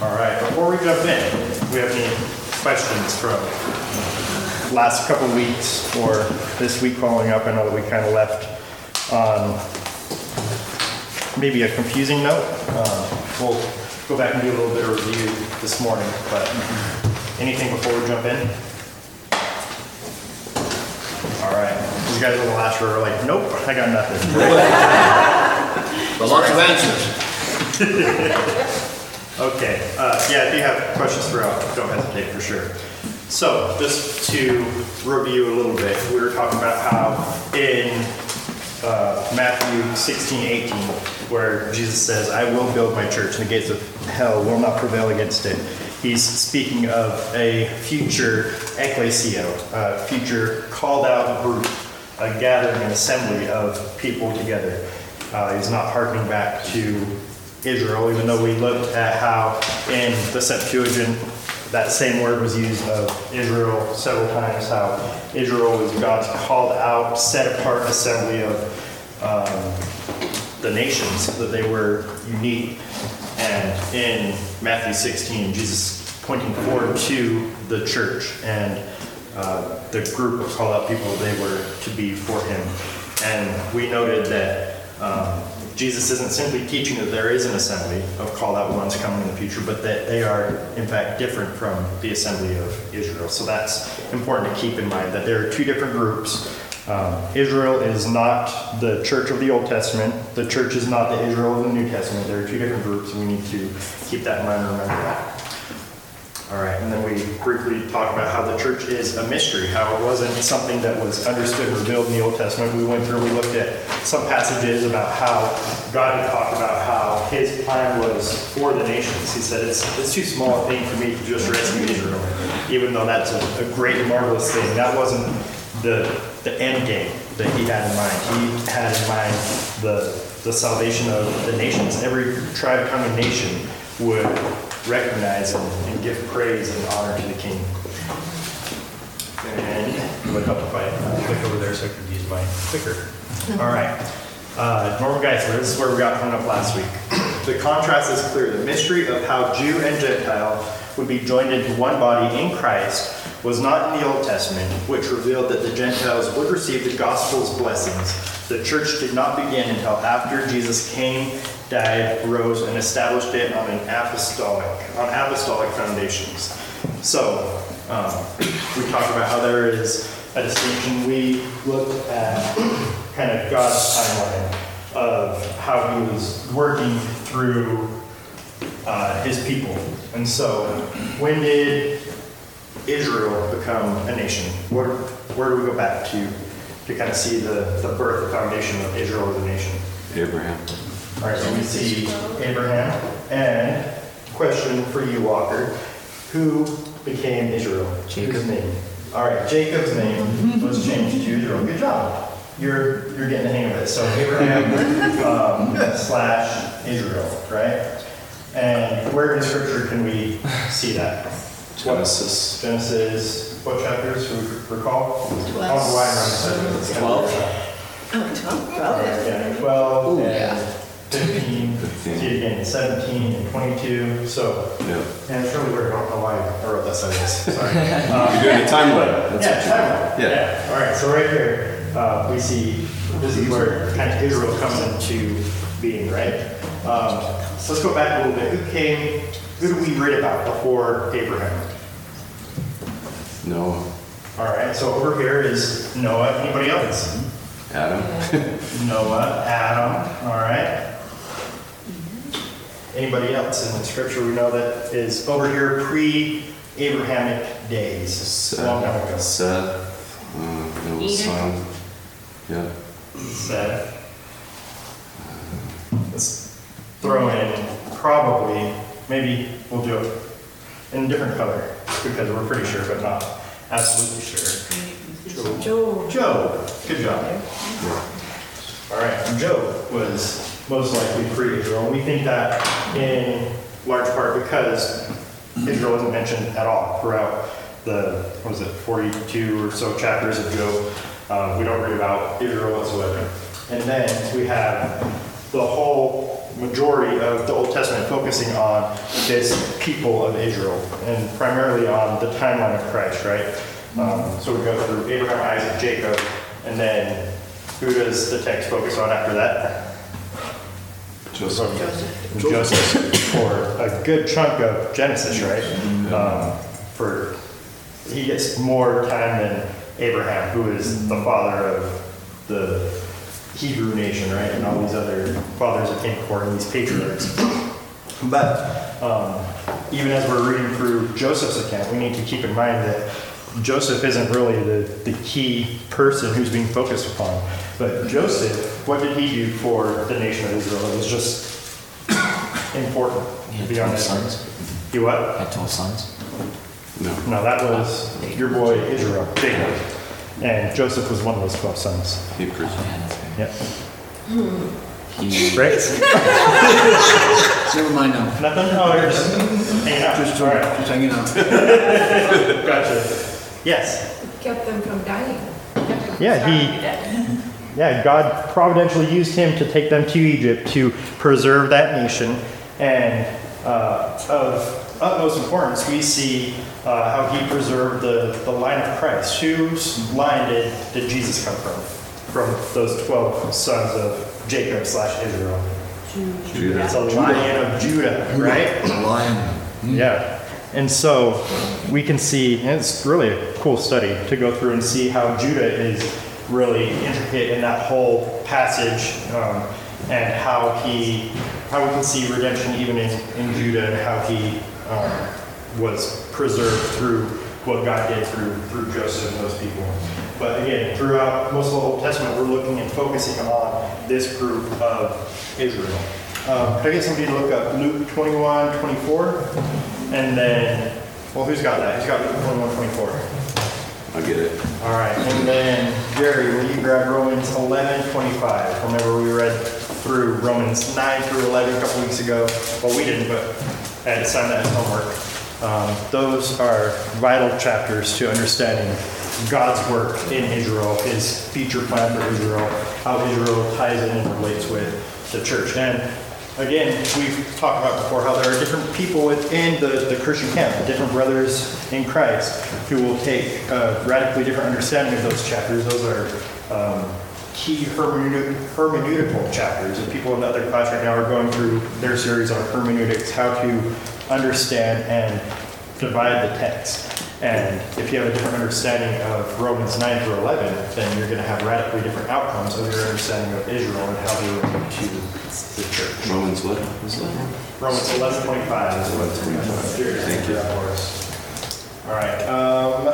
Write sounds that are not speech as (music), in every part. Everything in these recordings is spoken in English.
All right, before we jump in, we have any questions from last couple weeks or this week following up? I know that we kind of left on maybe a confusing note. Uh, We'll go back and do a little bit of review this morning, but anything before we jump in? All right, you guys on the last are like, nope, I got nothing. But lots of answers. (laughs) Okay, uh, yeah, if you have questions throughout, don't hesitate for sure. So, just to review a little bit, we were talking about how in uh, Matthew 16, 18, where Jesus says, I will build my church and the gates of hell will not prevail against it. He's speaking of a future ecclesia, a future called out group, a gathering, an assembly of people together. Uh, he's not harking back to Israel, even though we looked at how in the Septuagint that same word was used of Israel several times, how Israel was God's called out, set apart assembly of um, the nations, that they were unique. And in Matthew 16, Jesus pointing forward to the church and uh, the group of called out people they were to be for him. And we noted that um, Jesus isn't simply teaching that there is an assembly of called out ones coming in the future, but that they are in fact different from the assembly of Israel. So that's important to keep in mind that there are two different groups. Um, Israel is not the church of the Old Testament. The church is not the Israel of the New Testament. There are two different groups, and we need to keep that in mind and remember that. All right, and then we briefly talked about how the church is a mystery, how it wasn't something that was understood revealed in the Old Testament. We went through, we looked at some passages about how God had talked about how his plan was for the nations. He said, it's, it's too small a thing for me to just rescue Israel, even though that's a, a great marvelous thing. That wasn't the, the end game that he had in mind. He had in mind the, the salvation of the nations. Every tribe, tongue, and nation would recognize and, and give praise and honor to the King. And would help if I click over there so I can use my clicker. (laughs) All right. Uh, Norman Geisler, this is where we got hung up last week. The contrast is clear. The mystery of how Jew and Gentile would be joined into one body in Christ was not in the Old Testament, which revealed that the Gentiles would receive the gospel's blessings. The church did not begin until after Jesus came, died, rose, and established it on an apostolic, on apostolic foundations. So, um, we talk about how there is a distinction. We look at kind of God's timeline of how He was working through uh, His people. And so, when did Israel become a nation? Where, where do we go back to to kind of see the, the birth, the foundation of Israel as a nation? Abraham. All right, so we see Abraham. And question for you, Walker. Who became Israel? Jacob. Whose name? All right, Jacob's name was changed to Israel. Good job. You're, you're getting the hang of it. So Abraham um, slash Israel, right? And where in Scripture can we see that? Genesis. Genesis, what chapters, who recall? Twelve. I don't know why I'm running this. Twelve. Oh, twelve, twelve. Yeah, 12 Ooh, yeah. 15, Fifteen. see it again, 17 and 22, so, Yeah. and it's really weird, I don't know why I wrote that sentence, sorry. Um, (laughs) You're doing a timeline. but- That's Yeah, what timeline, you- yeah, all right, so right here, uh, we see, this is where kind of Israel comes into being, right? Um, So let's go back a little bit, who came, who do we read about before Abraham? Noah. All right, so over here is Noah, anybody else? Adam. (laughs) Noah, Adam, all right. Anybody else in the scripture we know that is over here pre-Abrahamic days? Long time ago. Seth. Uh, Noah's Enoch. son. Yeah. Seth. Let's throw in probably, maybe we'll do it in a different color because we're pretty sure, but not absolutely sure. Joel. Job, good job. All right, and Job was most likely pre-Israel. and We think that in large part because Israel isn't mentioned at all throughout the, what was it, 42 or so chapters of Job. Uh, we don't read about Israel whatsoever. And then we have the whole majority of the Old Testament focusing on this people of Israel and primarily on the timeline of Christ, right? Um, so we go through Abraham, Isaac, Jacob, and then who does the text focus on after that? Joseph. Joseph for a good chunk of Genesis, right? Um, for he gets more time than Abraham, who is the father of the Hebrew nation, right? And all these other fathers that came before, and these patriarchs. But um, even as we're reading through Joseph's account, we need to keep in mind that Joseph isn't really the, the key person who's being focused upon. But Joseph, what did he do for the nation of Israel? It was just important, He to had be 12 honest. sons. He what? Had 12 sons. No. No, that was your boy Israel, Jacob. And Joseph was one of those 12 sons. Hebrews. Oh, yeah, that's right. Yep. He, Right? (laughs) (laughs) Never mind now. Nothing? Oh, you're just hanging out. Just, All right. just hanging out. Gotcha. Yes. kept them from dying. Yeah, he, yeah, God providentially used him to take them to Egypt to preserve that nation. And uh, of utmost importance, we see uh, how he preserved the, the line of Christ. Whose line did, did Jesus come from? From those 12 sons of Jacob slash Israel. Judah. It's a lion of Judah, right? Lion. Yeah. And so we can see, it's really a cool study to go through and see how Judah is really intricate in that whole passage um, and how he, how we can see redemption even in, in Judah and how he um, was preserved through what God did through, through Joseph and those people. But again, throughout most of the Old Testament, we're looking and focusing on this group of Israel. Um, Could I get somebody to look up Luke 21, 24? And then, well, who's got that? Who's got Luke 21, 24? I'll get it. All right, and then Jerry, will you grab Romans 11, 25? Remember we read through Romans 9 through 11 a couple weeks ago? Well, we didn't, but I had to sign that as homework. Um, those are vital chapters to understanding God's work in Israel, His future plan for Israel, how Israel ties in and relates with the church. And again, we've talked about before how there are different people within the, the Christian camp, the different brothers in Christ, who will take a radically different understanding of those chapters. Those are um, key hermeneutic, hermeneutical chapters. And people in the other class right now are going through their series on hermeneutics, how to understand and divide the text. And if you have a different understanding of Romans 9 through 11, then you're going to have radically different outcomes of your understanding of Israel and how they relate to the church. Romans what? Romans 11, 25 is what 11:25. Thank you. for us. All right. Um,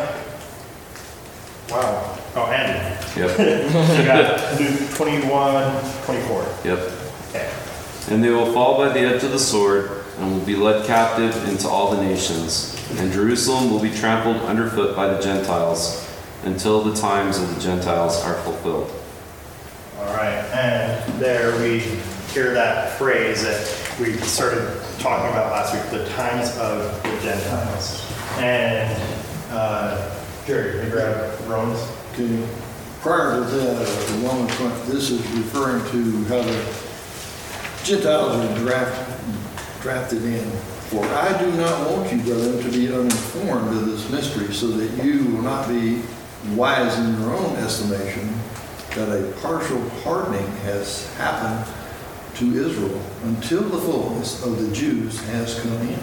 wow. Oh, Andy. Yep. (laughs) You got Luke 21, 24. Yep. Okay. And they will fall by the edge of the sword and will be led captive into all the nations. And Jerusalem will be trampled underfoot by the Gentiles until the times of the Gentiles are fulfilled. All right, and there we hear that phrase that we started talking about last week, the times of the Gentiles. And, uh, Jerry, you grab Romans? Okay, prior to that, the Romans, twen- this is referring to how the Gentiles are draft, drafted in. For I do not want you, brethren, to be uninformed of this mystery, so that you will not be wise in your own estimation, that a partial hardening has happened to Israel until the fullness of the Jews has come in.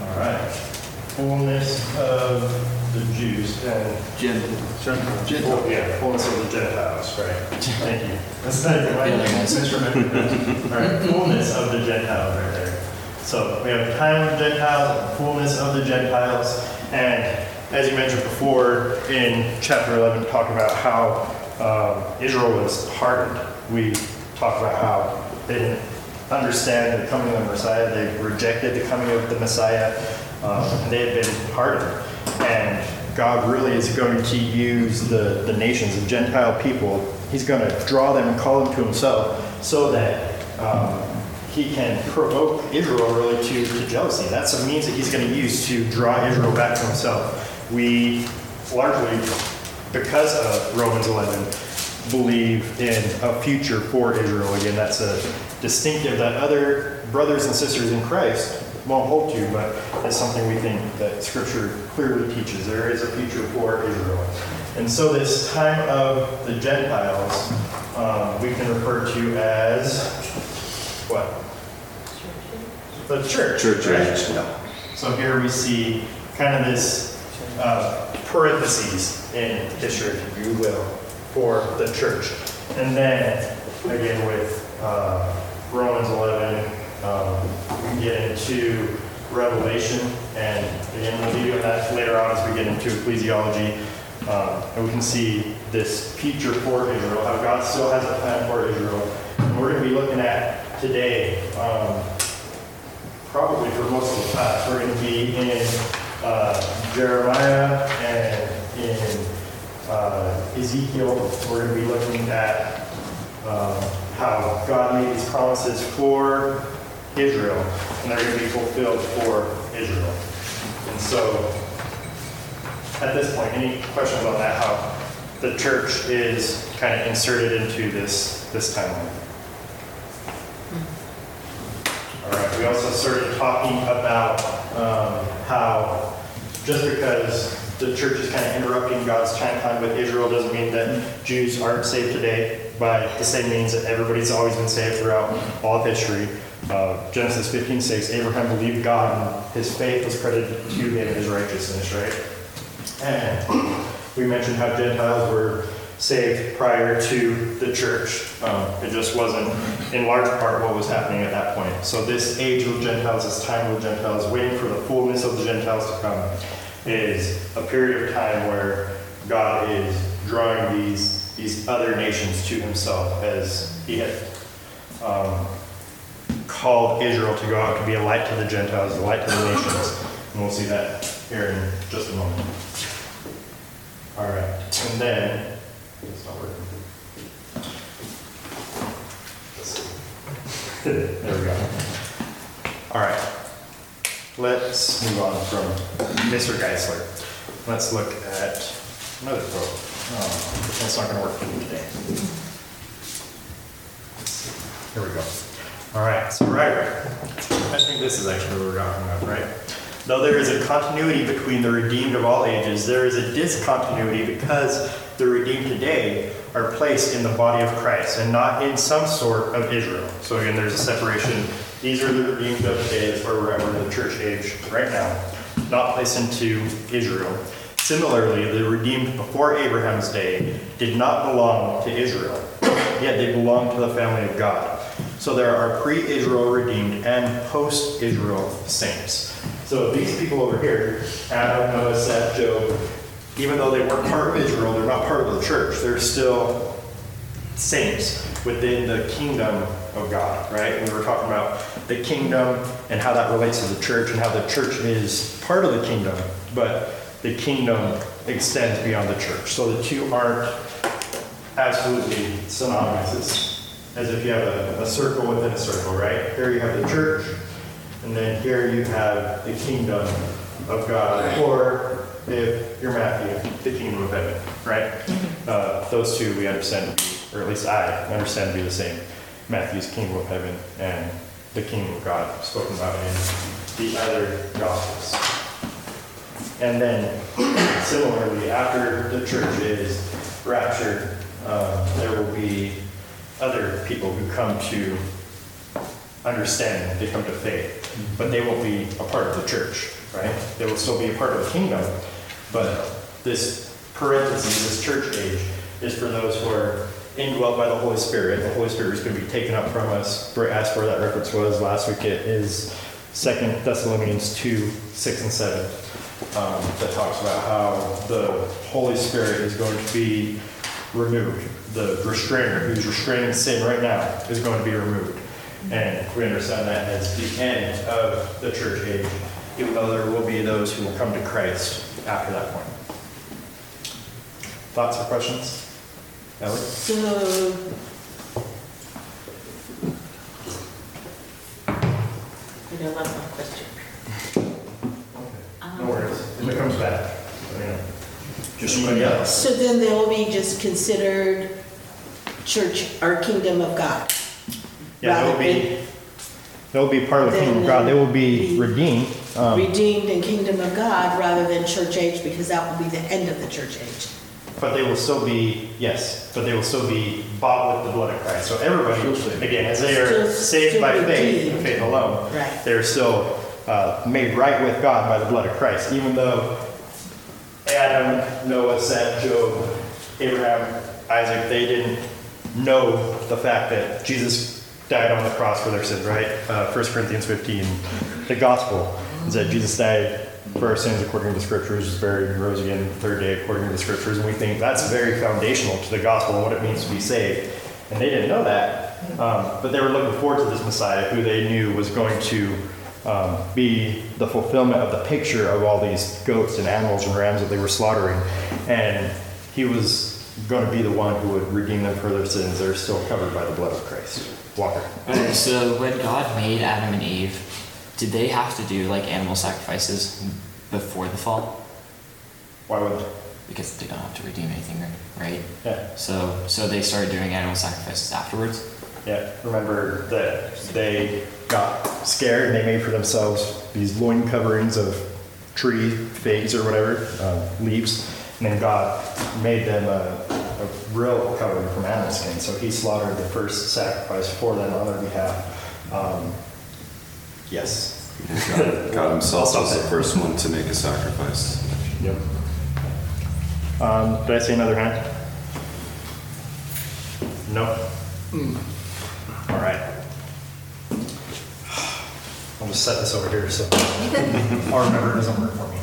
All right. Fullness of the Jews and Gentiles. Oh, yeah, fullness of the Gentiles, right. Thank you. That's not Yeah, guys. All right, fullness of the Gentiles right there. So we have the time of the Gentiles, and fullness of the Gentiles. And as you mentioned before, in chapter 11, talk about how um, Israel was hardened. We talked about how they didn't understand the coming of the Messiah. They rejected the coming of the Messiah. Um, they had been hardened. And God really is going to use the, the nations, the Gentile people. He's going to draw them and call them to himself so that um, he can provoke Israel really to, to jealousy. That's a means that he's going to use to draw Israel back to himself. We largely, because of Romans 11, believe in a future for Israel. Again, that's a distinctive that other brothers and sisters in Christ won't hold to, but it's something we think that Scripture clearly teaches. There is a future for Israel. And so this time of the Gentiles, um, we can refer to as what? The church. Church right? age. So here we see kind of this uh, parentheses in history, if you will, for the church. And then, again, with uh, Romans 11, um, we get into Revelation, and again, we'll be doing that later on as we get into ecclesiology. Um, And we can see this future for Israel, how God still has a plan for Israel. And we're going to be looking at today, um, probably for most of the class, we're going to be in uh, Jeremiah and in uh, Ezekiel. We're going to be looking at um, how God made these promises for Israel, and they're going to be fulfilled for Israel. And so, at this point, any questions on that? How the church is kind of inserted into this this timeline? All right, we also started talking about um, how just because the church is kind of interrupting God's timeline with Israel doesn't mean that Jews aren't saved today by the same means that everybody's always been saved throughout all of history. Uh, Genesis 15 says Abraham believed God and his faith was credited to him as righteousness, right? And we mentioned how Gentiles were saved prior to the church. Um, it just wasn't, in large part, what was happening at that point. So this age of Gentiles, this time of Gentiles, waiting for the fullness of the Gentiles to come, is a period of time where God is drawing these these other nations to Himself, as He had um, called Israel to go out to be a light to the Gentiles, a light to the nations. And we'll see that here in just a moment. All right, and then, it's not working. (laughs) There we go. All right, let's move on from Mr. Geisler. Let's look at another quote. Um, oh, one's not gonna work for me today. Here we go. All right, so right, right. I think this is actually what we're talking about, right? Though there is a continuity between the redeemed of all ages, there is a discontinuity because the redeemed today are placed in the body of Christ and not in some sort of Israel. So again, there's a separation. These are the redeemed of today, that's where we're at, we're in the church age right now, not placed into Israel. Similarly, the redeemed before Abraham's day did not belong to Israel, yet they belong to the family of God. So there are pre-Israel redeemed and post-Israel saints. So these people over here, Adam, Noah, Seth, Job, even though they weren't part of Israel, they're not part of the church. They're still saints within the kingdom of God, right? We were talking about the kingdom and how that relates to the church and how the church is part of the kingdom, but the kingdom extends beyond the church. So the two aren't absolutely synonymous. As if you have a, a circle within a circle, right? Here you have the church, and then here you have the kingdom of God, or if you're Matthew, the kingdom of heaven, right? Uh, those two we understand to be, or at least I understand to be the same. Matthew's kingdom of heaven and the kingdom of God spoken about in the other gospels. And then similarly, after the church is raptured, um, there will be other people who come to understanding, they come to faith, but they won't be a part of the church, right? They will still be a part of the kingdom, but this parenthesis, this church age, is for those who are indwelt by the Holy Spirit. The Holy Spirit is going to be taken up from us. Asked where that reference was last week. It is Second Thessalonians 2, 6 and 7, um, that talks about how the Holy Spirit is going to be removed. The restrainer who's restraining sin right now is going to be removed. And we understand that as the end of the church age, even though there will be those who will come to Christ after that point. Thoughts or questions? Ellie? So, I got one more question. Um, no worries. If it comes back, let me know. Just somebody else. So then they will be just considered church or kingdom of God. Yeah, they'll rather be, they'll be part of the kingdom of God. They will be Then, redeemed. Um, Redeemed in kingdom of God rather than church age because that will be the end of the church age. But they will still be, yes, but they will still be bought with the blood of Christ. So everybody, Still saved. again, as they are Still- saved still by faith, and faith alone, Right. they're still uh, made right with God by the blood of Christ. Even though Adam, Noah, Seth, Job, Abraham, Isaac, they didn't know the fact that Jesus died on the cross for their sins, right? Uh, 1 Corinthians 15, the gospel is that Jesus died for our sins according to the scriptures, was buried and rose again the third day according to the scriptures. And we think that's very foundational to the gospel and what it means to be saved. And they didn't know that, um, but they were looking forward to this Messiah who they knew was going to um, be the fulfillment of the picture of all these goats and animals and rams that they were slaughtering. And he was going to be the one who would redeem them for their sins. They're still covered by the blood of Christ. Walker. Okay, so when God made Adam and Eve, did they have to do like animal sacrifices before the fall? Why would they? Because they don't have to redeem anything, right? Yeah. So, so they started doing animal sacrifices afterwards. Yeah, remember that they got scared and they made for themselves these loin coverings of tree figs or whatever, uh, leaves. And then God made them a, a real covering from animal skin. So he slaughtered the first sacrifice for them on their behalf. Um, yes. God, God himself was the first one to make a sacrifice. Yep. Um, did I see another hand? No. All right. I'll just set this over here so (laughs) I'll remember it doesn't work for me.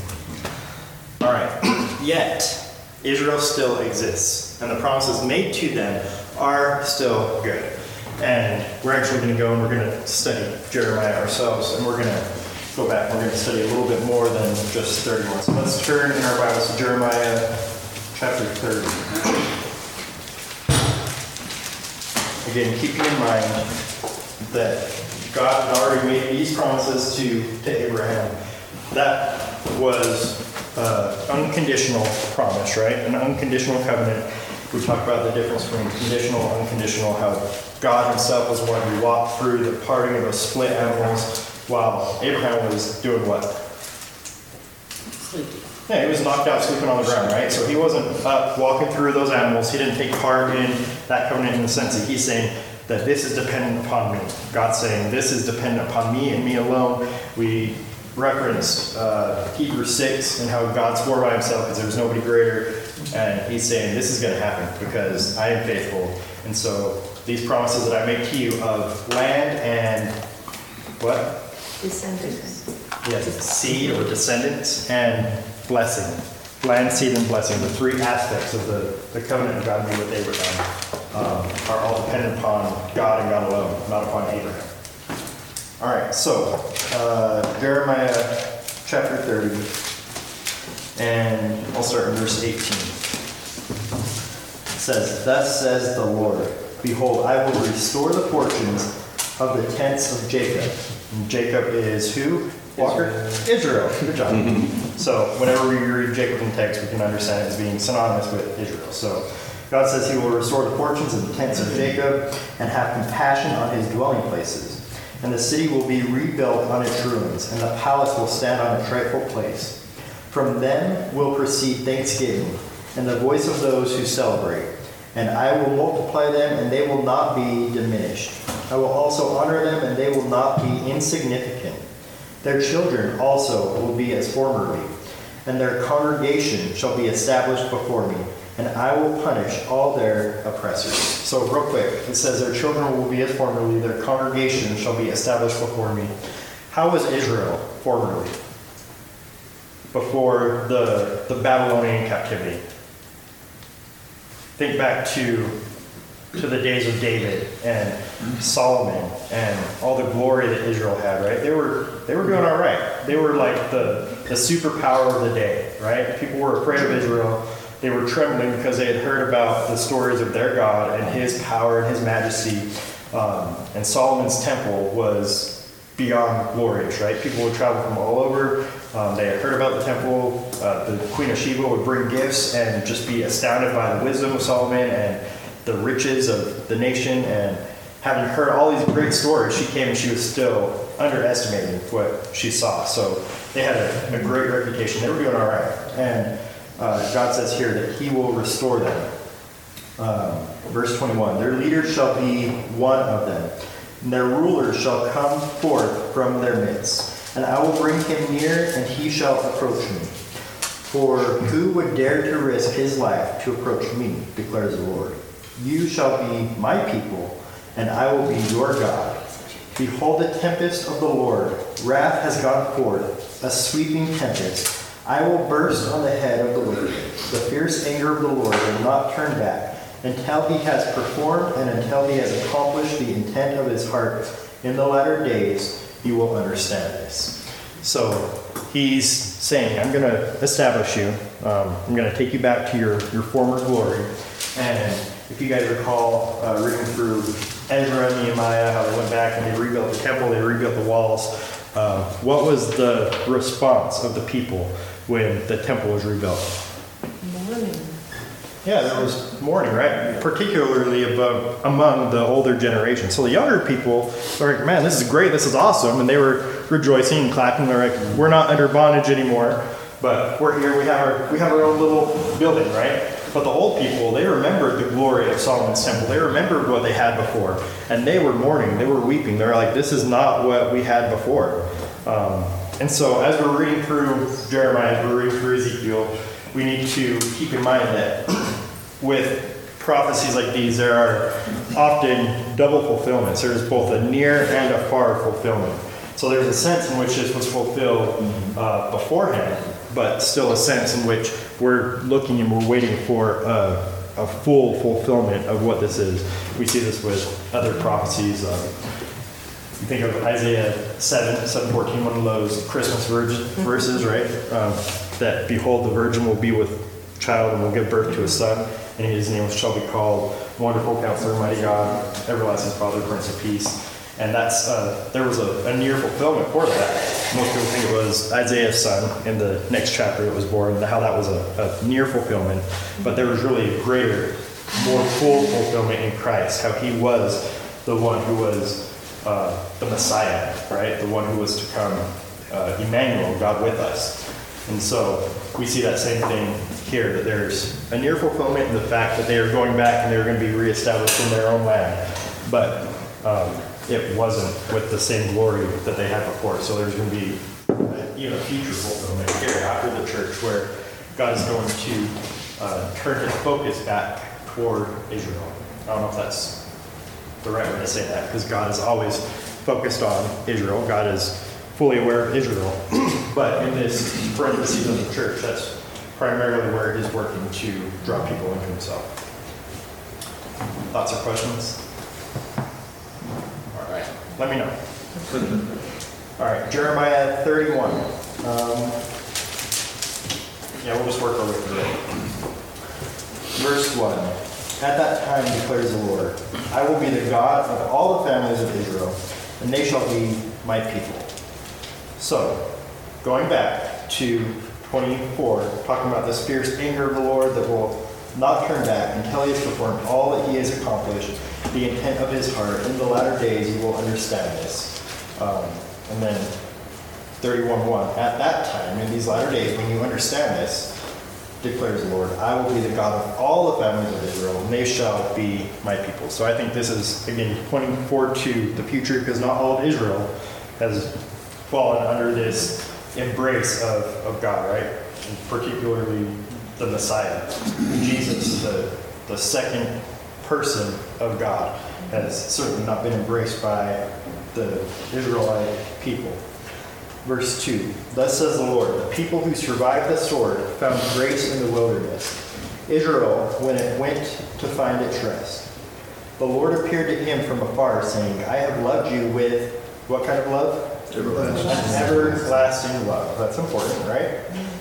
Yet Israel still exists, and the promises made to them are still good. And we're actually going to go and we're going to study Jeremiah ourselves, and we're going to go back and we're going to study a little bit more than just 31. So let's turn in our Bibles to Jeremiah chapter 30. Again, keeping in mind that God had already made these promises to, to Abraham. That was uh, unconditional promise, right? An unconditional covenant. We talked about the difference between conditional and unconditional, how God himself was one who walked through the parting of those split animals while Abraham was doing what? Sleepy. Yeah, he was knocked out sleeping on the ground, right? So he wasn't up walking through those animals. He didn't take part in that covenant in the sense that he's saying that this is dependent upon me. God's saying this is dependent upon me and me alone. We referenced uh, Hebrews 6 and how God swore by himself because there was nobody greater. And he's saying this is going to happen because I am faithful. And so these promises that I make to you of land and what? Descendants. Yes, seed or descendants and blessing. Land, seed, and blessing, the three aspects of the, the covenant of God made with Abraham, um, are all dependent upon God and God alone, not upon Abraham. All right, so uh, Jeremiah chapter 30, and I'll start in verse 18. It says, Thus says the Lord, Behold, I will restore the fortunes of the tents of Jacob. And Jacob is who? Walker? Israel. Good job. (laughs) so whenever we read Jacob in text, we can understand it as being synonymous with Israel. So God says he will restore the fortunes of the tents of Jacob and have compassion on his dwelling places. And the city will be rebuilt on its ruins, and the palace will stand on its rightful place. From them will proceed thanksgiving and the voice of those who celebrate. And I will multiply them, and they will not be diminished. I will also honor them, and they will not be insignificant. Their children also will be as formerly, and their congregation shall be established before me, and I will punish all their oppressors. So, real quick, it says, Their children will be as formerly, their congregation shall be established before me. How was Israel formerly? Before the, the Babylonian captivity. Think back to to the days of David and Solomon and all the glory that Israel had, right? They were they were doing all right. They were like the the superpower of the day, right? People were afraid of Israel. They were trembling because they had heard about the stories of their God and His power and His majesty. Um, and Solomon's temple was beyond glorious, right? People would travel from all over. Um, they had heard about the temple. Uh, the Queen of Sheba would bring gifts and just be astounded by the wisdom of Solomon and the riches of the nation and having heard all these great stories, she came and she was still underestimating what she saw. So they had a, a great reputation. They were doing all right. And uh, God says here that He will restore them. Um, verse 21 Their leader shall be one of them, and their ruler shall come forth from their midst. And I will bring him near, and he shall approach me. For who would dare to risk his life to approach me, declares the Lord? You shall be my people, and I will be your God. Behold, the tempest of the Lord, wrath has gone forth, a sweeping tempest. I will burst on the head of the wicked. The fierce anger of the Lord will not turn back until he has performed and until he has accomplished the intent of his heart. In the latter days, you will understand this. So he's saying, I'm going to establish you. Um, I'm going to take you back to your, your former glory. And if you guys recall uh, reading through Ezra and Nehemiah, how they went back and they rebuilt the temple, they rebuilt the walls. Uh, what was the response of the people when the temple was rebuilt? Mourning. Yeah, there was mourning, right? Particularly above, among the older generation. So the younger people were like, man, this is great, this is awesome. And they were rejoicing and clapping. They're like, we're not under bondage anymore, but we're here, we have our, we have our own little building, right? But the old people, they remembered the glory of Solomon's temple. They remembered what they had before. And they were mourning, they were weeping. They're like, this is not what we had before. Um, and so as we're reading through Jeremiah, as we're reading through Ezekiel, we need to keep in mind that (clears throat) with prophecies like these, there are often double fulfillments. There's both a near and a far fulfillment. So there's a sense in which this was fulfilled uh, beforehand, but still a sense in which we're looking and we're waiting for a, a full fulfillment of what this is. We see this with other prophecies. Uh, you think of Isaiah 7, 714, one of those Christmas virgin, verses, right? Um, that, behold, the virgin will be with child and will give birth to a son, and his name shall be called Wonderful Counselor, Mighty God, Everlasting Father, Prince of Peace. And that's, uh, there was a, a near fulfillment for that. Most people think it was Isaiah's son in the next chapter that was born, and how that was a, a near fulfillment. But there was really a greater, more full fulfillment in Christ, how he was the one who was uh, the Messiah, right? The one who was to come, uh, Emmanuel, God with us. And so we see that same thing here, that there's a near fulfillment in the fact that they are going back and they're going to be reestablished in their own land. But um, it wasn't with the same glory that they had before. So there's going to be uh, even a future fulfillment here after the church where God is going to uh, turn his focus back toward Israel. I don't know if that's the right way to say that because God is always focused on Israel. God is fully aware of Israel. (clears throat) but in this parentheses of the church, that's primarily where he's working to draw people into himself. Thoughts or questions? All right, let me know. (laughs) All right, Jeremiah 31. Um, yeah, we'll just work our way through it. Verse 1. At that time declares the Lord, I will be the God of all the families of Israel, and they shall be my people. So, going back to 24, talking about this fierce anger of the Lord that will not turn back until he has performed all that he has accomplished, the intent of his heart. In the latter days you will understand this. Um, and then 31.1, at that time, in these latter days, when you understand this, declares the Lord, I will be the God of all the families of Israel, and they shall be my people. So I think this is, again, pointing forward to the future, because not all of Israel has fallen under this embrace of, of God, right? And particularly the Messiah, Jesus, the, the second person of God, has certainly not been embraced by the Israelite people. Verse 2 Thus says the Lord, the people who survived the sword found grace in the wilderness. Israel, when it went to find its rest. The Lord appeared to him from afar, saying, I have loved you with what kind of love? An everlasting love. That's important, right?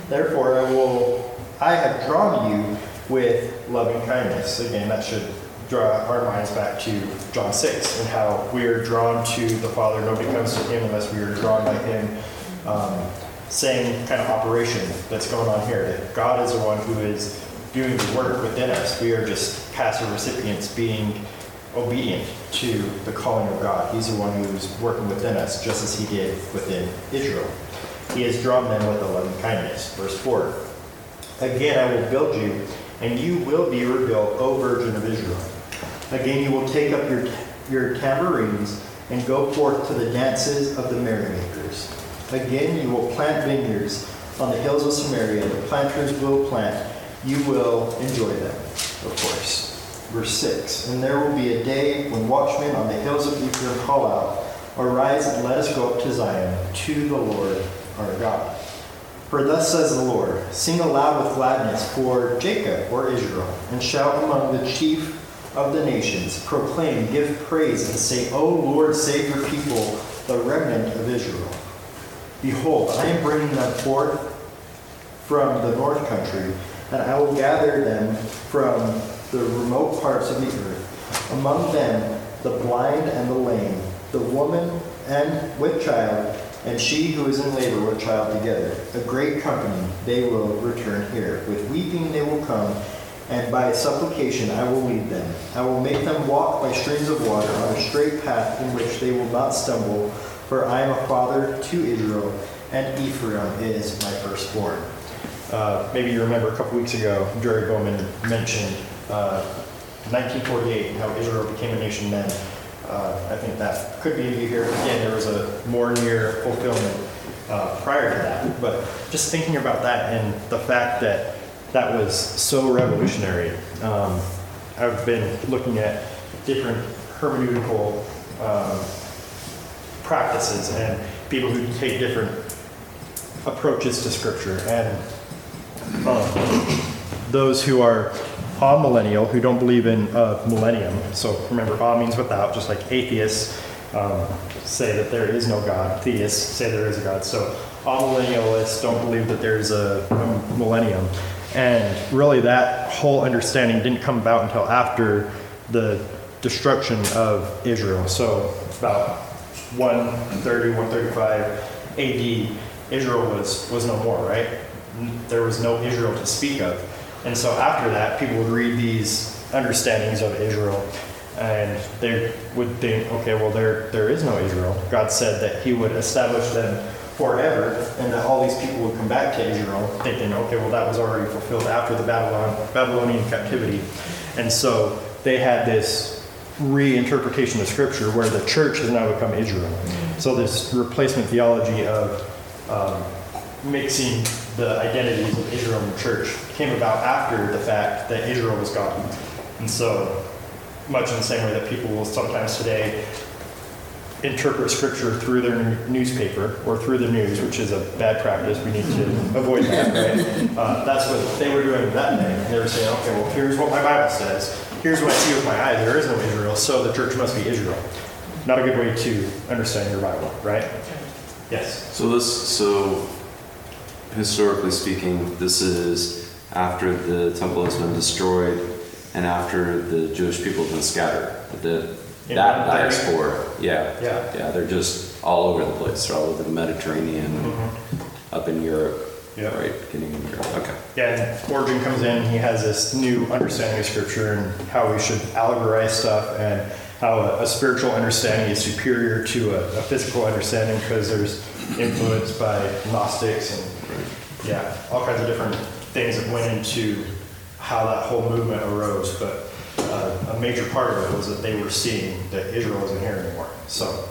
Therefore, I will, I have drawn you with loving kindness. Again, that should draw our minds back to John 6 and how we are drawn to the Father. Nobody comes to him unless we are drawn by him. Um, same kind of operation that's going on here. That God is the one who is doing the work within us. We are just passive recipients being obedient to the calling of God. He's the one who's working within us, just as he did within Israel. He has drawn them with a loving kindness. Verse 4. Again, I will build you, and you will be rebuilt, O Virgin of Israel. Again, you will take up your, your tambourines and go forth to the dances of the merrymakers. Again, you will plant vineyards on the hills of Samaria. The planters will plant. You will enjoy them, of course. Verse 6 And there will be a day when watchmen on the hills of Ephraim call out, Arise and let us go up to Zion, to the Lord our God. For thus says the Lord Sing aloud with gladness for Jacob or Israel, and shout among the chief of the nations. Proclaim, give praise, and say, O Lord, save your people, the remnant of Israel. Behold, I am bringing them forth from the north country, and I will gather them from the remote parts of the earth. Among them, the blind and the lame, the woman and with child, and she who is in labor with child together. A great company, they will return here. With weeping they will come, and by supplication I will lead them. I will make them walk by streams of water on a straight path in which they will not stumble, for I am a father to Israel, and Ephraim is my firstborn. Uh, maybe you remember a couple weeks ago, Jerry Bowman mentioned uh, 1948 and how Israel became a nation then. Uh, I think that could be view here. Again, there was a more near fulfillment uh, prior to that. But just thinking about that and the fact that that was so revolutionary, um, I've been looking at different hermeneutical um, practices and people who take different approaches to scripture and um, those who are amillennial, who don't believe in uh, millennium. So remember, a means without, just like atheists um, say that there is no God. Theists say there is a God. So amillennialists don't believe that there's a, a millennium. And really, that whole understanding didn't come about until after the destruction of Israel. So about 130, 135 AD, Israel was, was no more, right? There was no Israel to speak of. And so after that, people would read these understandings of Israel and they would think, okay, well, there, there is no Israel. God said that he would establish them forever and that all these people would come back to Israel thinking, okay, well, that was already fulfilled after the Babylon, Babylonian captivity. And so they had this reinterpretation of scripture where the church has now become Israel. So this replacement theology of um, mixing the identities of Israel and the church came about after the fact that Israel was gone. And so, much in the same way that people will sometimes today interpret scripture through their newspaper or through the news, which is a bad practice. We need to avoid that, right? Uh, that's what they were doing that day. They were saying, okay, well, here's what my Bible says. Here's what I see with my eyes. There is no Israel, so the church must be Israel. Not a good way to understand your Bible, right? Yes. So this, so historically speaking, this is after the temple has been destroyed and after the Jewish people have been scattered. The, In that 130? diaspora, yeah. Yeah. Yeah, they're just all over the place. They're all over the Mediterranean, mm-hmm. up in Europe, Yeah. right? Getting in Europe. Okay. Yeah, and Origen comes in, he has this new understanding of scripture and how we should allegorize stuff and how a, a spiritual understanding is superior to a, a physical understanding because there's influence by Gnostics and yeah, all kinds of different things that went into how that whole movement arose. But uh, a major part of it was that they were seeing that Israel wasn't here anymore. So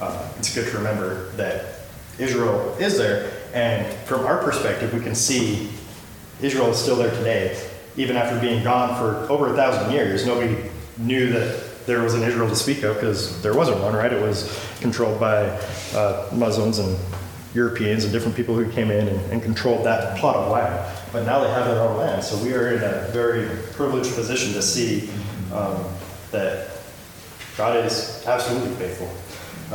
uh, it's good to remember that Israel is there, and from our perspective, we can see Israel is still there today, even after being gone for over a thousand years. Nobody knew that there was an Israel to speak of because there wasn't one, right? It was controlled by uh, Muslims and Europeans and different people who came in and, and controlled that plot of land. But now they have their own land, so we are in a very privileged position to see um, that God is absolutely faithful.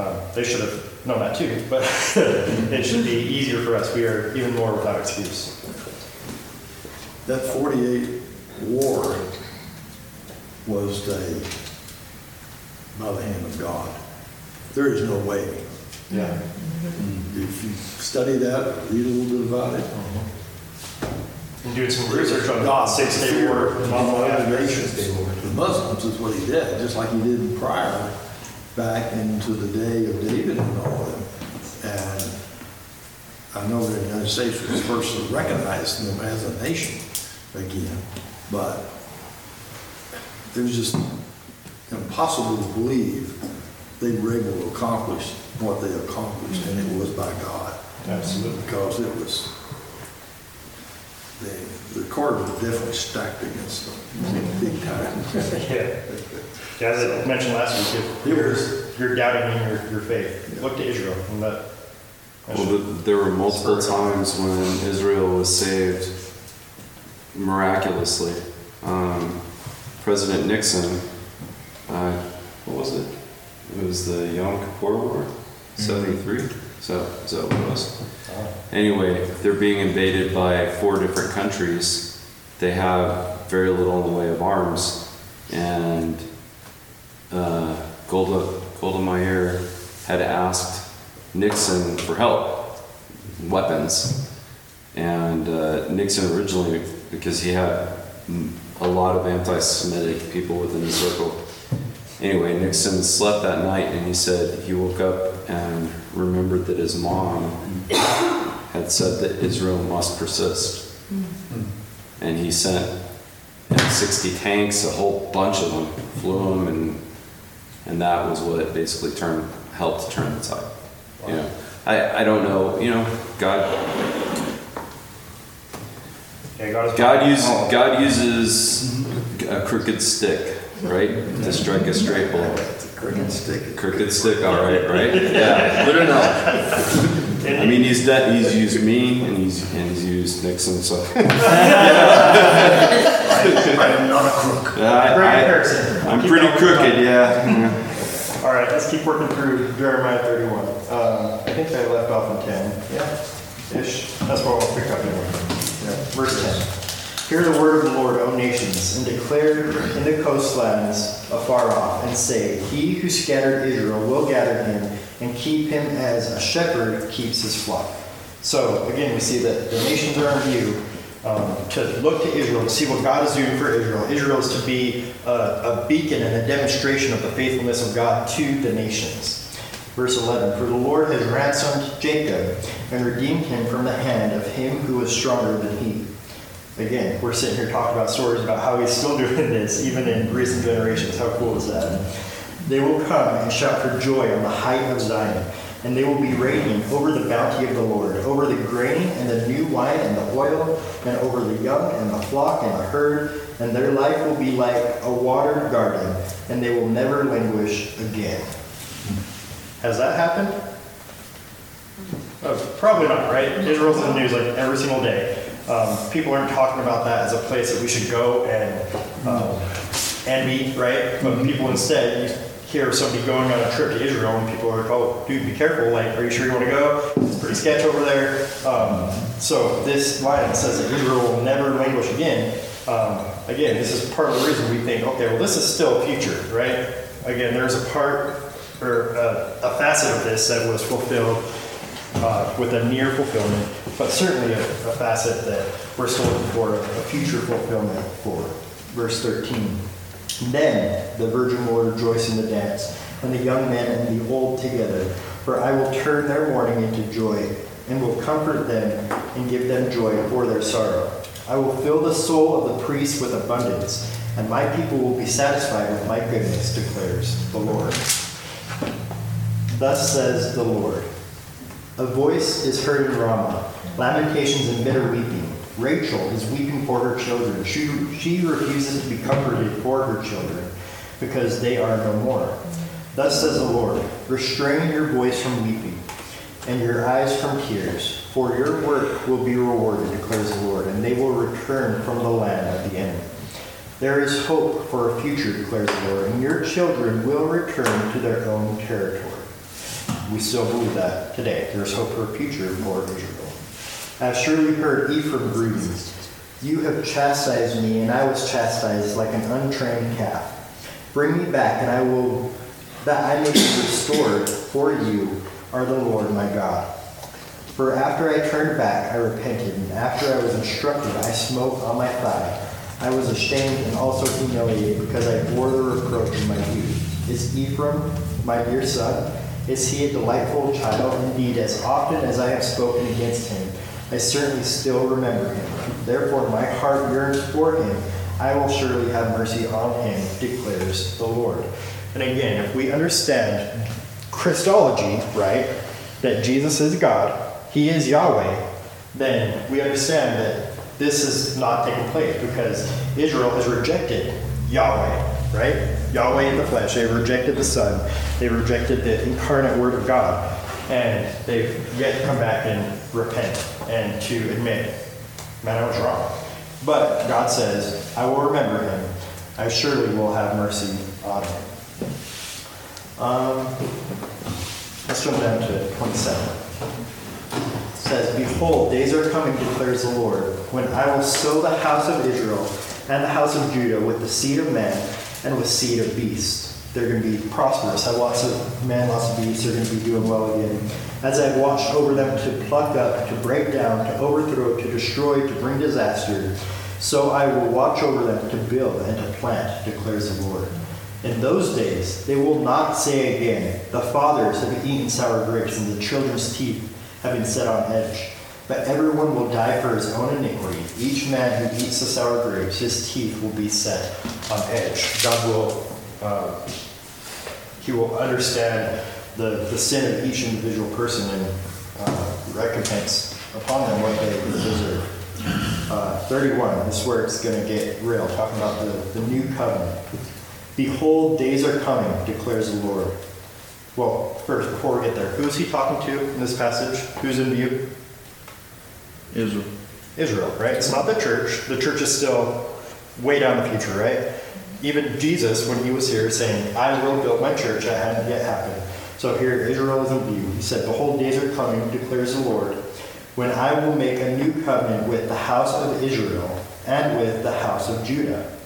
Um, they should have known that too, (laughs) but it should be easier for us. We are even more without excuse. That 48 war was the, by the hand of God. There is no way. Yeah. If you study that, read a little bit about it, and doing some research on God, six day war. other nations. The Muslims is what he did, just like he did prior, back into the day of David and all of them. And I know that the United States was first to recognize them as a nation again, but it was just impossible to believe they were able to accomplish what they accomplished, and it was by God. Absolutely. Because it was, the, the card was definitely stacked against them, big time. Yeah. Yeah, As I mentioned last week, if It you're, you're doubting in your, your faith, look to Israel and let. Well, th- there were multiple times when Israel was saved miraculously. Um, President Nixon, uh, what was it? It was the Yom Kippur War, 73? So, is that what it was? Anyway, they're being invaded by four different countries. They have very little in the way of arms. And uh, Golda, Golda Meir had asked Nixon for help, weapons. And uh, Nixon originally, because he had a lot of anti Semitic people within his circle. Anyway, Nixon slept that night and he said he woke up and remembered that his mom had said that Israel must persist. Hmm. And he sent you 60 tanks, a whole bunch of them, flew them, and, and that was what basically turned, helped turn the tide. You know, I, I don't know, you know, God, Yeah, God. Oh. God uses, God uses a crooked stick, right, to strike a straight ball. It's a cricket stick. Crooked stick, all right, right? Yeah, good enough. I mean, he's done, he's used me and he's, and he's used Nixon, so. (laughs) I am not a crook. Yeah, I, I, I'm pretty crooked, yeah. All right, let's keep working through Jeremiah 31. Um, I think I left off in 10. Yeah. Ish. That's what I'll pick up anyway. Yeah. Verse 10. Hear the word of the Lord, O nations, and declare in the coastlands afar off, and say, He who scattered Israel will gather him and keep him as a shepherd keeps his flock. So again, we see that the nations are in view um, to look to Israel, to see what God is doing for Israel. Israel is to be a, a beacon and a demonstration of the faithfulness of God to the nations. Verse 11 For the Lord has ransomed Jacob and redeemed him from the hand of him who was stronger than he. Again, we're sitting here talking about stories about how he's still (laughs) doing this, even in recent generations. How cool is that? They will come and shout for joy on the height of Zion, and they will be radiant over the bounty of the Lord, over the grain and the new wine and the oil, and over the young and the flock and the herd, and their life will be like a watered garden, and they will never languish again. Has that happened? Oh, probably not, right? Israel's in the news like every single day. Um, people aren't talking about that as a place that we should go and um, envy, right? But people instead, you hear somebody going on a trip to Israel, and people are like, "Oh, dude, be careful! Like, are you sure you want to go? It's pretty sketch over there." Um, so this line that says that Israel will never languish again. Um, again, this is part of the reason we think, okay, well, this is still future, right? Again, there's a part or a, a facet of this that was fulfilled uh, with a near fulfillment, but certainly a, a facet that we're still looking for a, future fulfillment for. Verse 13. Then the virgin will rejoice in the dance, and the young men and the old together. For I will turn their mourning into joy, and will comfort them and give them joy for their sorrow. I will fill the soul of the priest with abundance, and my people will be satisfied with my goodness, declares the Lord. Thus says the Lord. A voice is heard in Ramah, lamentations and bitter weeping. Rachel is weeping for her children. She, she refuses to be comforted for her children because they are no more. Thus says the Lord Restrain your voice from weeping and your eyes from tears, for your work will be rewarded, declares the Lord, and they will return from the land of the enemy. There is hope for a future, declares the Lord, and your children will return to their own territory. We still believe that today. There is hope for a future for Israel. I have surely heard Ephraim grieving. You have chastised me, and I was chastised like an untrained calf. Bring me back, and I will, that I may be restored for you, are the Lord my God. For after I turned back, I repented, and after I was instructed, I smote on my thigh. I was ashamed and also humiliated because I bore the reproach of my youth. Is Ephraim my dear son? Is he a delightful child? Indeed, as often as I have spoken against him, I certainly still remember him. Therefore, my heart yearns for him. I will surely have mercy on him, declares the Lord. And again, if we understand Christology, right, that Jesus is God, He is Yahweh, then we understand that this is not taking place because Israel has rejected Yahweh, right? Yahweh in the flesh. They rejected the Son. They rejected the incarnate Word of God. And they've yet to come back and repent and to admit, man, I was wrong. But God says, I will remember him. I surely will have mercy on him. Um, let's jump down to 27. It says, Behold, days are coming, declares the Lord, when I will sow the house of Israel and the house of Judah with the seed of man and with seed of beast. They're going to be prosperous, have lots of man, lots of beasts. They're going to be doing well again. As I've watched over them to pluck up, to break down, to overthrow, to destroy, to bring disaster, so I will watch over them to build and to plant, declares the Lord. In those days, they will not say again, The fathers have eaten sour grapes, and the children's teeth have been set on edge. But everyone will die for his own iniquity. Each man who eats the sour grapes, his teeth will be set on edge. God will, uh, he will understand the, the sin of each individual person and uh, recompense upon them what they deserve. Uh, 31, this is where it's going to get real, talking about the, the new covenant. Behold, days are coming, declares the Lord. Well, first, before we get there, who is he talking to in this passage? Who's in view? Israel. Israel, right? It's not the church. The church is still way down the future, right? Even Jesus, when he was here, saying, I will build my church, that hadn't yet happened. So here, Israel is in view. He said, Behold, days are coming, declares the Lord, when I will make a new covenant with the house of Israel and with the house of Judah.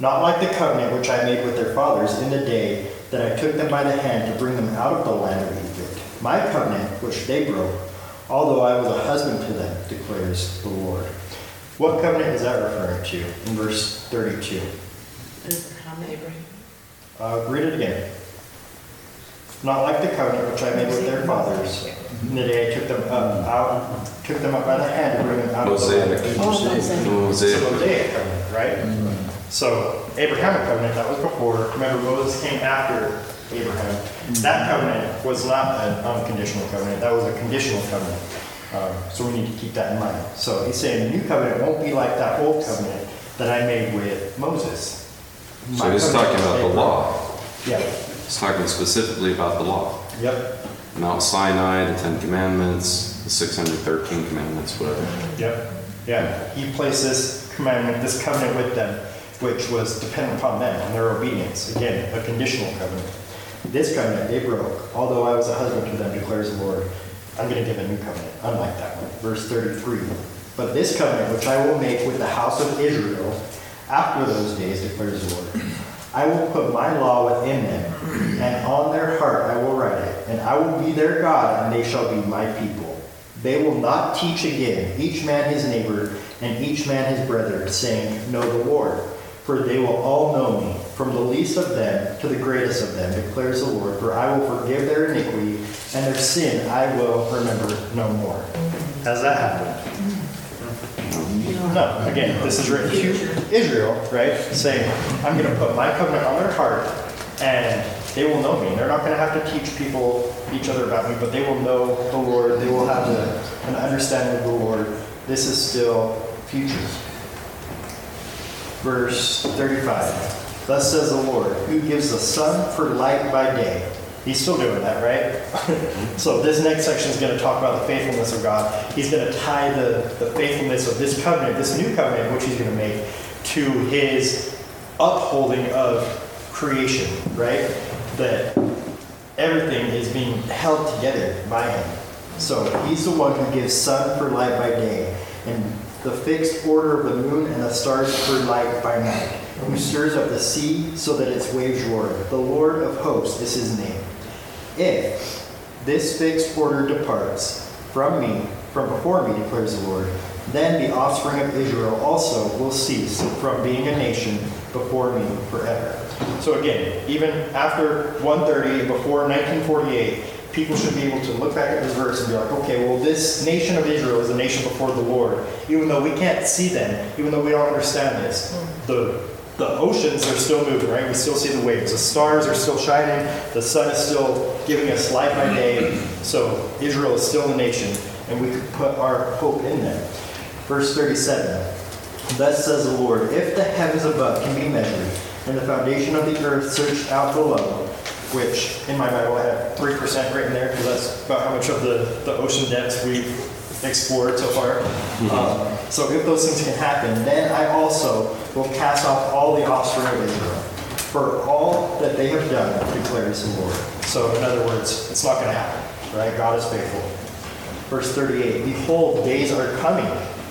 Not like the covenant which I made with their fathers in the day that I took them by the hand to bring them out of the land of Egypt. My covenant, which they broke, although I was a husband to them, declares the Lord. What covenant is that referring to in verse 32? Abraham, Abraham. Uh, read it again. Not like the covenant which I made with their fathers in the day I took them up, out, took them up by the hand to bring them out of the land of Mosaic. Egypt. Oh, Mosaic. It's a Mosaic. Mosaic covenant, right? Mm-hmm. So Abrahamic covenant, that was before. Remember, Moses came after Abraham. Mm-hmm. That covenant was not an unconditional covenant. That was a conditional covenant. Um, so we need to keep that in mind. So he's saying the new covenant won't be like that old covenant that I made with Moses. So he's talking about the law. Yeah. He's talking specifically about the law. Yep. Mount Sinai, the Ten Commandments, the 613 commandments, whatever. Yep. Yeah. He placed this commandment, this covenant with them, which was dependent upon them and their obedience. Again, a conditional covenant. This covenant they broke, although I was a husband to them, declares the Lord. I'm going to give a new covenant, unlike that one. Verse 33. But this covenant, which I will make with the house of Israel after those days, declares the Lord, I will put my law within them, and on their heart I will write it, and I will be their God, and they shall be my people. They will not teach again, each man his neighbor, and each man his brother, saying, Know the Lord. For they will all know me, from the least of them to the greatest of them, declares the Lord. For I will forgive their iniquity, and their sin I will remember no more. Has that happened? No. Again, this is written to Israel, right? Saying, I'm going to put my covenant on their heart, and they will know me. They're not going to have to teach people, each other about me, but they will know the Lord. They will have the, an understanding of the Lord. This is still future. Verse 35. Thus says the Lord, who gives the sun for light by day. He's still doing that, right? Mm-hmm. so this next section is going to talk about the faithfulness of God. He's going to tie the, the faithfulness of this covenant, this new covenant, which he's going to make, to his upholding of creation, right? That everything is being held together by him. So he's the one who gives sun for light by day, and the fixed order of the moon and the stars for light by night, who stirs up the sea so that its waves roar. The Lord of hosts is his name. If this fixed order departs, from me, from before me, declares the Lord. Then the offspring of Israel also will cease from being a nation before me forever. So again, even after 130, before 1948, people should be able to look back at this verse and be like, okay, well, this nation of Israel is a nation before the Lord. Even though we can't see them, even though we don't understand this, hmm. the the oceans are still moving, right? We still see the waves. The stars are still shining. The sun is still giving us light by day. So Israel is still a nation, and we could put our hope in them. Verse 37 Thus says the Lord, if the heavens above can be measured, and the foundation of the earth searched out below, which in my Bible I have 3% written there, because that's about how much of the, the ocean depths we've explored so far. Um, so if those things can happen, then I also will cast off all the offspring of Israel for all that they have done, declares the Lord. So in other words, it's not going to happen, right? God is faithful. Verse 38 Behold, days are coming,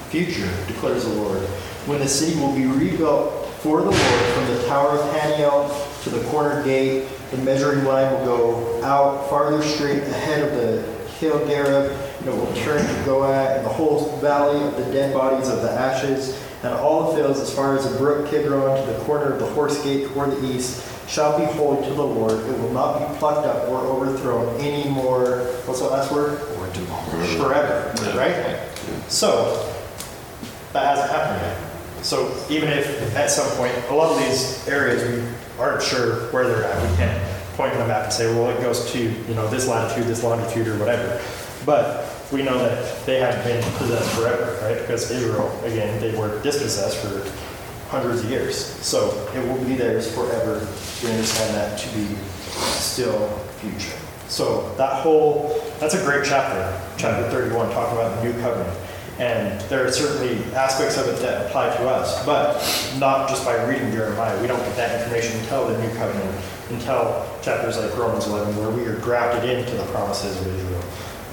future, declares the Lord, when the city will be rebuilt for the Lord from the tower of Haniel to the corner gate. The measuring line will go out farther straight ahead of the hill Gareb, and it will turn to Goah, and the whole valley of the dead bodies of the ashes, and all the fields as far as the brook Kidron to the corner of the horse gate toward the east shall be holy to the Lord. It will not be plucked up or overthrown any more. What's the last word? Or tomorrow. Forever, right? So, that hasn't happened yet. So even if at some point, a lot of these areas, we aren't sure where they're at, we can't point on the map and say, well, it goes to, you know, this latitude, this longitude, or whatever. But we know that they haven't been possessed forever, right? Because Israel, again, they were dispossessed for hundreds of years. So it will be theirs forever. We understand that to be still future. So that whole, that's a great chapter, chapter 31, talking about the new covenant. And there are certainly aspects of it that apply to us, but not just by reading Jeremiah. We don't get that information until the new covenant, until chapters like Romans 11, where we are grafted into the promises of Israel.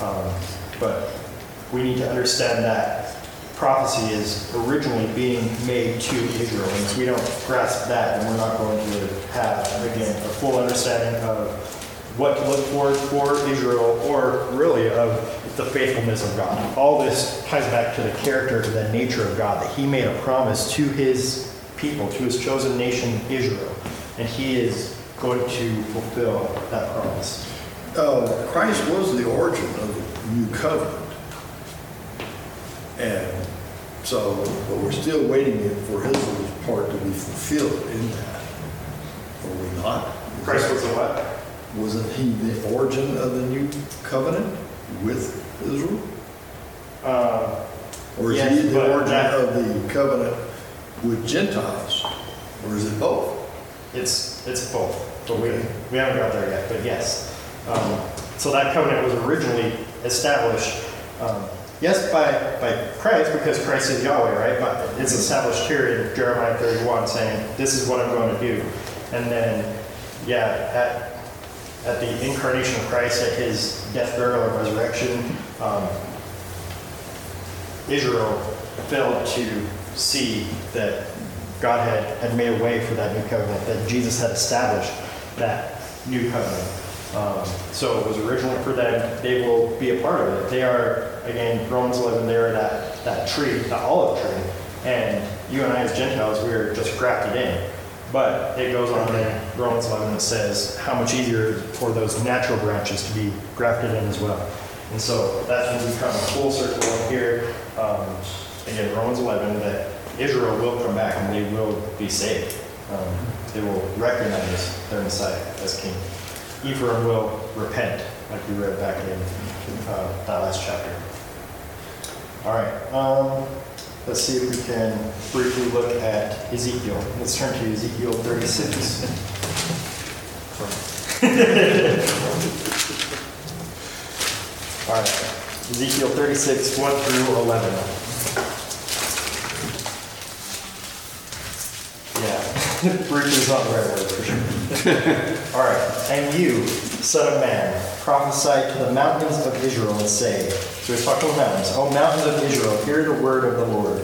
Um, but we need to understand that prophecy is originally being made to Israel. And if we don't grasp that, then we're not going to have, again, a full understanding of what to look for for Israel, or really of the faithfulness of God. All this ties back to the character, to the nature of God, that He made a promise to His people, to His chosen nation, Israel. And He is going to fulfill that promise. Uh, Christ was the origin of the new covenant. And so, but we're still waiting for His part to be fulfilled in that. Are we not? Christ was the what? Wasn't he the origin of the new covenant with Israel? Uh, Or is Yes, he the origin that- of the covenant with Gentiles? Or is it both? It's, it's both, but we, we haven't got there yet, but yes. Um, So that covenant was originally established, um, yes, by, by Christ, because Christ is Yahweh, right? But it's established here in Jeremiah 31, saying, this is what I'm going to do. And then, yeah, at, at the incarnation of Christ, at his death, burial, and resurrection, um, Israel failed to see that God had, had made a way for that new covenant, that Jesus had established that new covenant. Um, so it was originally for them. They will be a part of it. They are, again, Romans 11, they are that, that tree, the olive tree. And you and I, as Gentiles, we are just grafted in. But it goes on in Romans 11 that says how much easier for those natural branches to be grafted in as well. And so that's when we come full circle up here. Um, again, Romans 11, that Israel will come back and they will be saved. Um, they will recognize their Messiah as king. Ephraim will repent, like we read back in uh, that last chapter. All right. Um, let's see if we can briefly look at Ezekiel. Let's turn to Ezekiel 36. (laughs) (laughs) All right. Ezekiel 36, 1 through 11. Yeah, (laughs) is not the right word for sure. (laughs) All right. And you, son of man, prophesy to the mountains of Israel and say, so he's talking mountains, O mountains of Israel, hear the word of the Lord.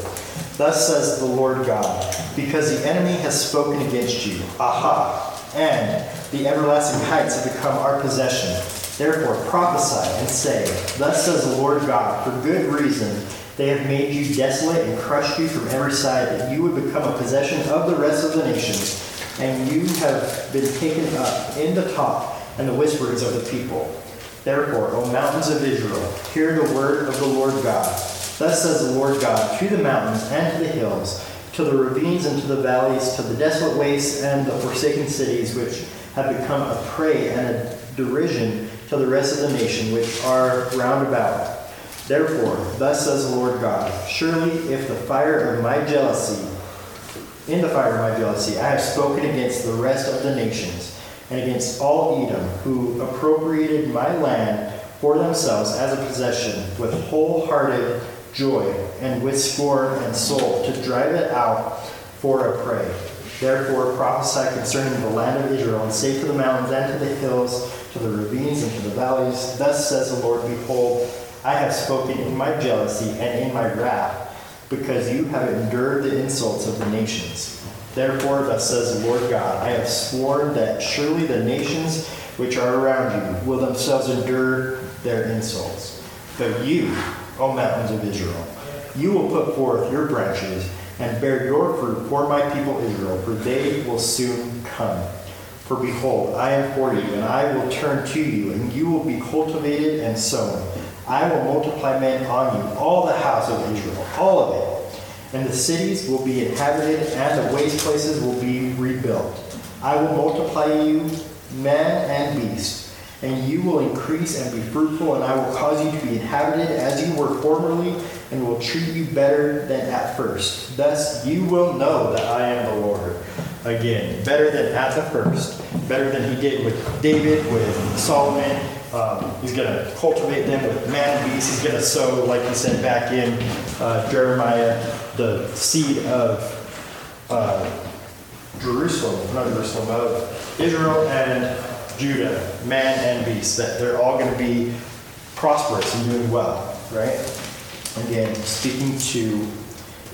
Thus says the Lord God, because the enemy has spoken against you, aha, and the everlasting heights have become our possession. Therefore prophesy and say, Thus says the Lord God, for good reason they have made you desolate and crushed you from every side, that you would become a possession of the rest of the nations, and you have been taken up in the top and the whisperings of the people. Therefore, O mountains of Israel, hear the word of the Lord God. Thus says the Lord God, to the mountains and to the hills, to the ravines and to the valleys, to the desolate wastes and the forsaken cities, which have become a prey and a derision to the rest of the nation which are round about. Therefore, thus says the Lord God, surely if the fire of my jealousy, in the fire of my jealousy, I have spoken against the rest of the nations, and against all Edom, who appropriated my land for themselves as a possession, with wholehearted joy, and with scorn and soul, to drive it out for a prey. Therefore prophesy concerning the land of Israel, and say to the mountains and to the hills, to the ravines and to the valleys, Thus says the Lord, Behold, I have spoken in my jealousy and in my wrath, because you have endured the insults of the nations. Therefore, thus says the Lord God, I have sworn that surely the nations which are around you will themselves endure their insults. But you, O mountains of Israel, you will put forth your branches and bear your fruit for my people Israel, for they will soon come. For behold, I am for you, and I will turn to you, and you will be cultivated and sown. I will multiply men on you, all the house of Israel, all of it. And the cities will be inhabited, and the waste places will be rebuilt. I will multiply you, man and beast, and you will increase and be fruitful, and I will cause you to be inhabited as you were formerly, and will treat you better than at first. Thus you will know that I am the Lord. Again, better than at the first, better than he did with David, with Solomon. Um, he's going to cultivate them with man and beast. He's going to sow, like he said back in uh, Jeremiah, the seed of uh, Jerusalem, not Jerusalem, of Israel and Judah, man and beast, that they're all going to be prosperous and doing well, right? Again, speaking to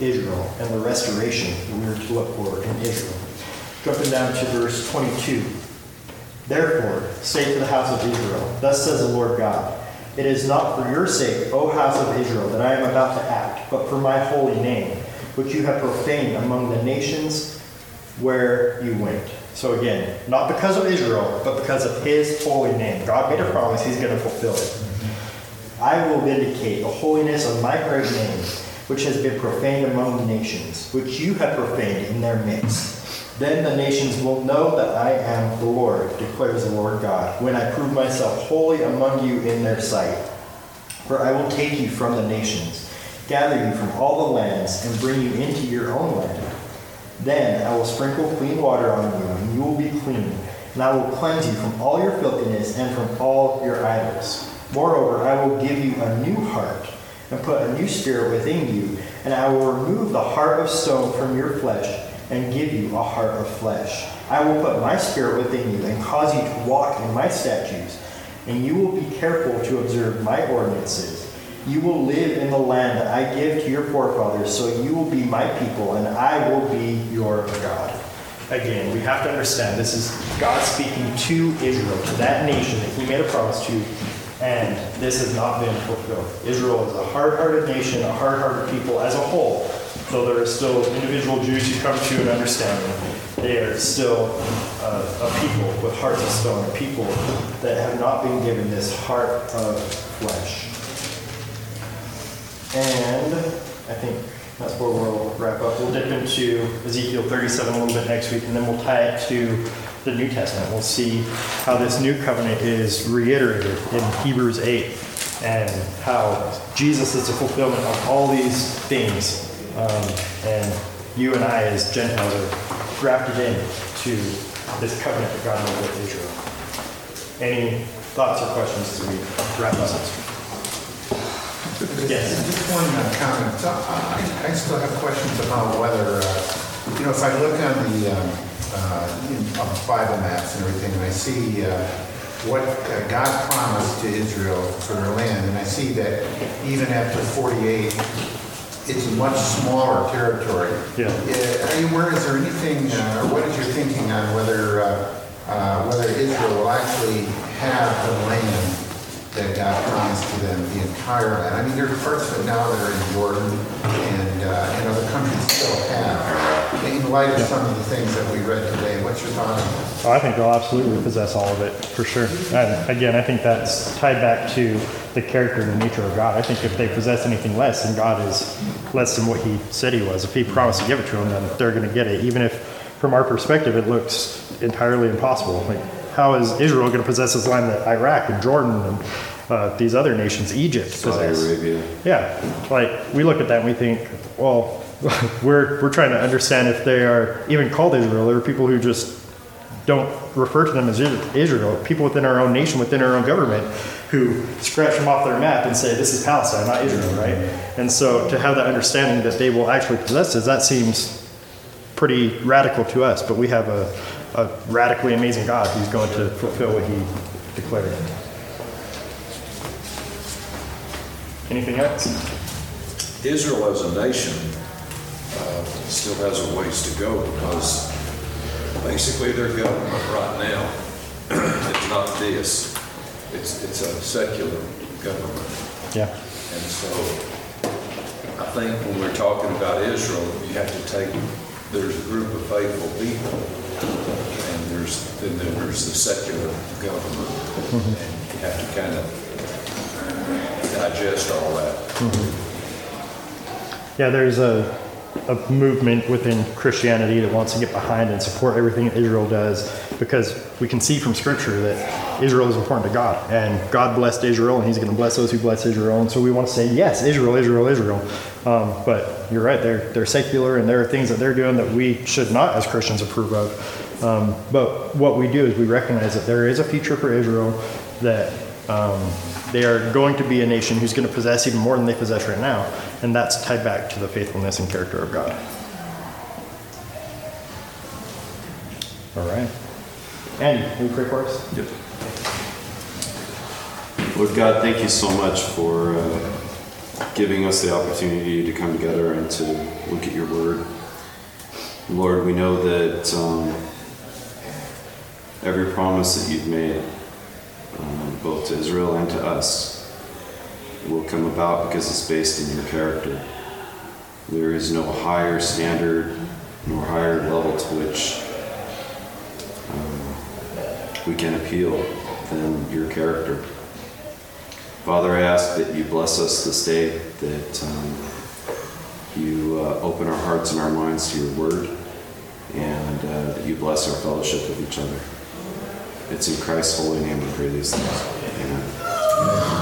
Israel and the restoration we are to look for in Israel. Jumping down to verse 22. Therefore, say to the house of Israel, Thus says the Lord God, It is not for your sake, O house of Israel, that I am about to act, but for my holy name, which you have profaned among the nations where you went. So again, not because of Israel, but because of his holy name. God made a promise, he's going to fulfill it. I will vindicate the holiness of my great name, which has been profaned among the nations, which you have profaned in their midst. Then the nations will know that I am the Lord, declares the Lord God, when I prove myself holy among you in their sight. For I will take you from the nations, gather you from all the lands, and bring you into your own land. Then I will sprinkle clean water on you, and you will be clean, and I will cleanse you from all your filthiness and from all your idols. Moreover, I will give you a new heart, and put a new spirit within you, and I will remove the heart of stone from your flesh, and give you a heart of flesh. I will put my spirit within you, and cause you to walk in my statutes, and you will be careful to observe my ordinances. You will live in the land that I give to your forefathers, so you will be my people, and I will be your God. Again, we have to understand this is God speaking to Israel, to that nation that He made a promise to, and this has not been fulfilled. Israel is a hard hearted nation, a hard hearted people as a whole, though there are still individual Jews who come to an understanding. They are still uh, a people with hearts of stone, a people that have not been given this heart of flesh. And I think that's where we'll wrap up. We'll dip into Ezekiel 37 a little bit next week, and then we'll tie it to the New Testament. We'll see how this new covenant is reiterated in Hebrews 8 and how Jesus is the fulfillment of all these things. Um, and you and I, as Gentiles, are grafted in to this covenant that God made with Israel. Any thoughts or questions as we wrap up? Yes. Just one uh, comment. So, I I still have questions about whether, uh, you know, if I look on the um, uh, on Bible maps and everything, and I see uh, what uh, God promised to Israel for their land, and I see that even after 48, it's a much smaller territory. Yeah. Uh, Are you aware, is there anything, uh, or what is your thinking on whether, uh, uh, whether Israel will actually have the land that God promised to them, the entire land. I mean, there's parts of it now that are in Jordan and, uh, and other countries still have. In light of some of the things that we read today, what's your thought on that? Oh, I think they'll absolutely possess all of it, for sure. And again, I think that's tied back to the character and the nature of God. I think if they possess anything less, then God is less than what he said he was. If he promised to give it to them, then they're going to get it. Even if, from our perspective, it looks entirely impossible. Like, how is Israel going to possess this land that Iraq and Jordan and uh, these other nations, Egypt, Saudi possess? Arabia. Yeah, like we look at that and we think, well, (laughs) we're we're trying to understand if they are even called Israel. There are people who just don't refer to them as Israel. People within our own nation, within our own government, who scratch them off their map and say this is Palestine, not Israel, right? And so to have that understanding that they will actually possess it, that seems pretty radical to us. But we have a, a radically amazing God who's going to fulfill what He declared. Anything else? Israel as a nation uh, still has a ways to go because basically their government right now (clears throat) is not this. It's, it's a secular government. Yeah. And so I think when we're talking about Israel, you have to take, there's a group of faithful people and there's, then there's the secular government. And you have to kind of digest all that. Yeah, there's a, a movement within Christianity that wants to get behind and support everything Israel does because we can see from Scripture that Israel is important to God and God blessed Israel and He's going to bless those who bless Israel. And so we want to say, yes, Israel, Israel, Israel. Um, but you're right, they're, they're secular and there are things that they're doing that we should not, as Christians, approve of. Um, but what we do is we recognize that there is a future for Israel, that um, they are going to be a nation who's going to possess even more than they possess right now, and that's tied back to the faithfulness and character of God. All right. Andy, any quick words? Yep. Lord God, thank you so much for uh, giving us the opportunity to come together and to look at your word. Lord, we know that um, every promise that you've made, um, both to Israel and to us, will come about because it's based in your character. There is no higher standard nor higher level to which we can appeal than your character. Father, I ask that you bless us this day, that um, you uh, open our hearts and our minds to your word, and uh, that you bless our fellowship with each other. It's in Christ's holy name we pray these things. Amen.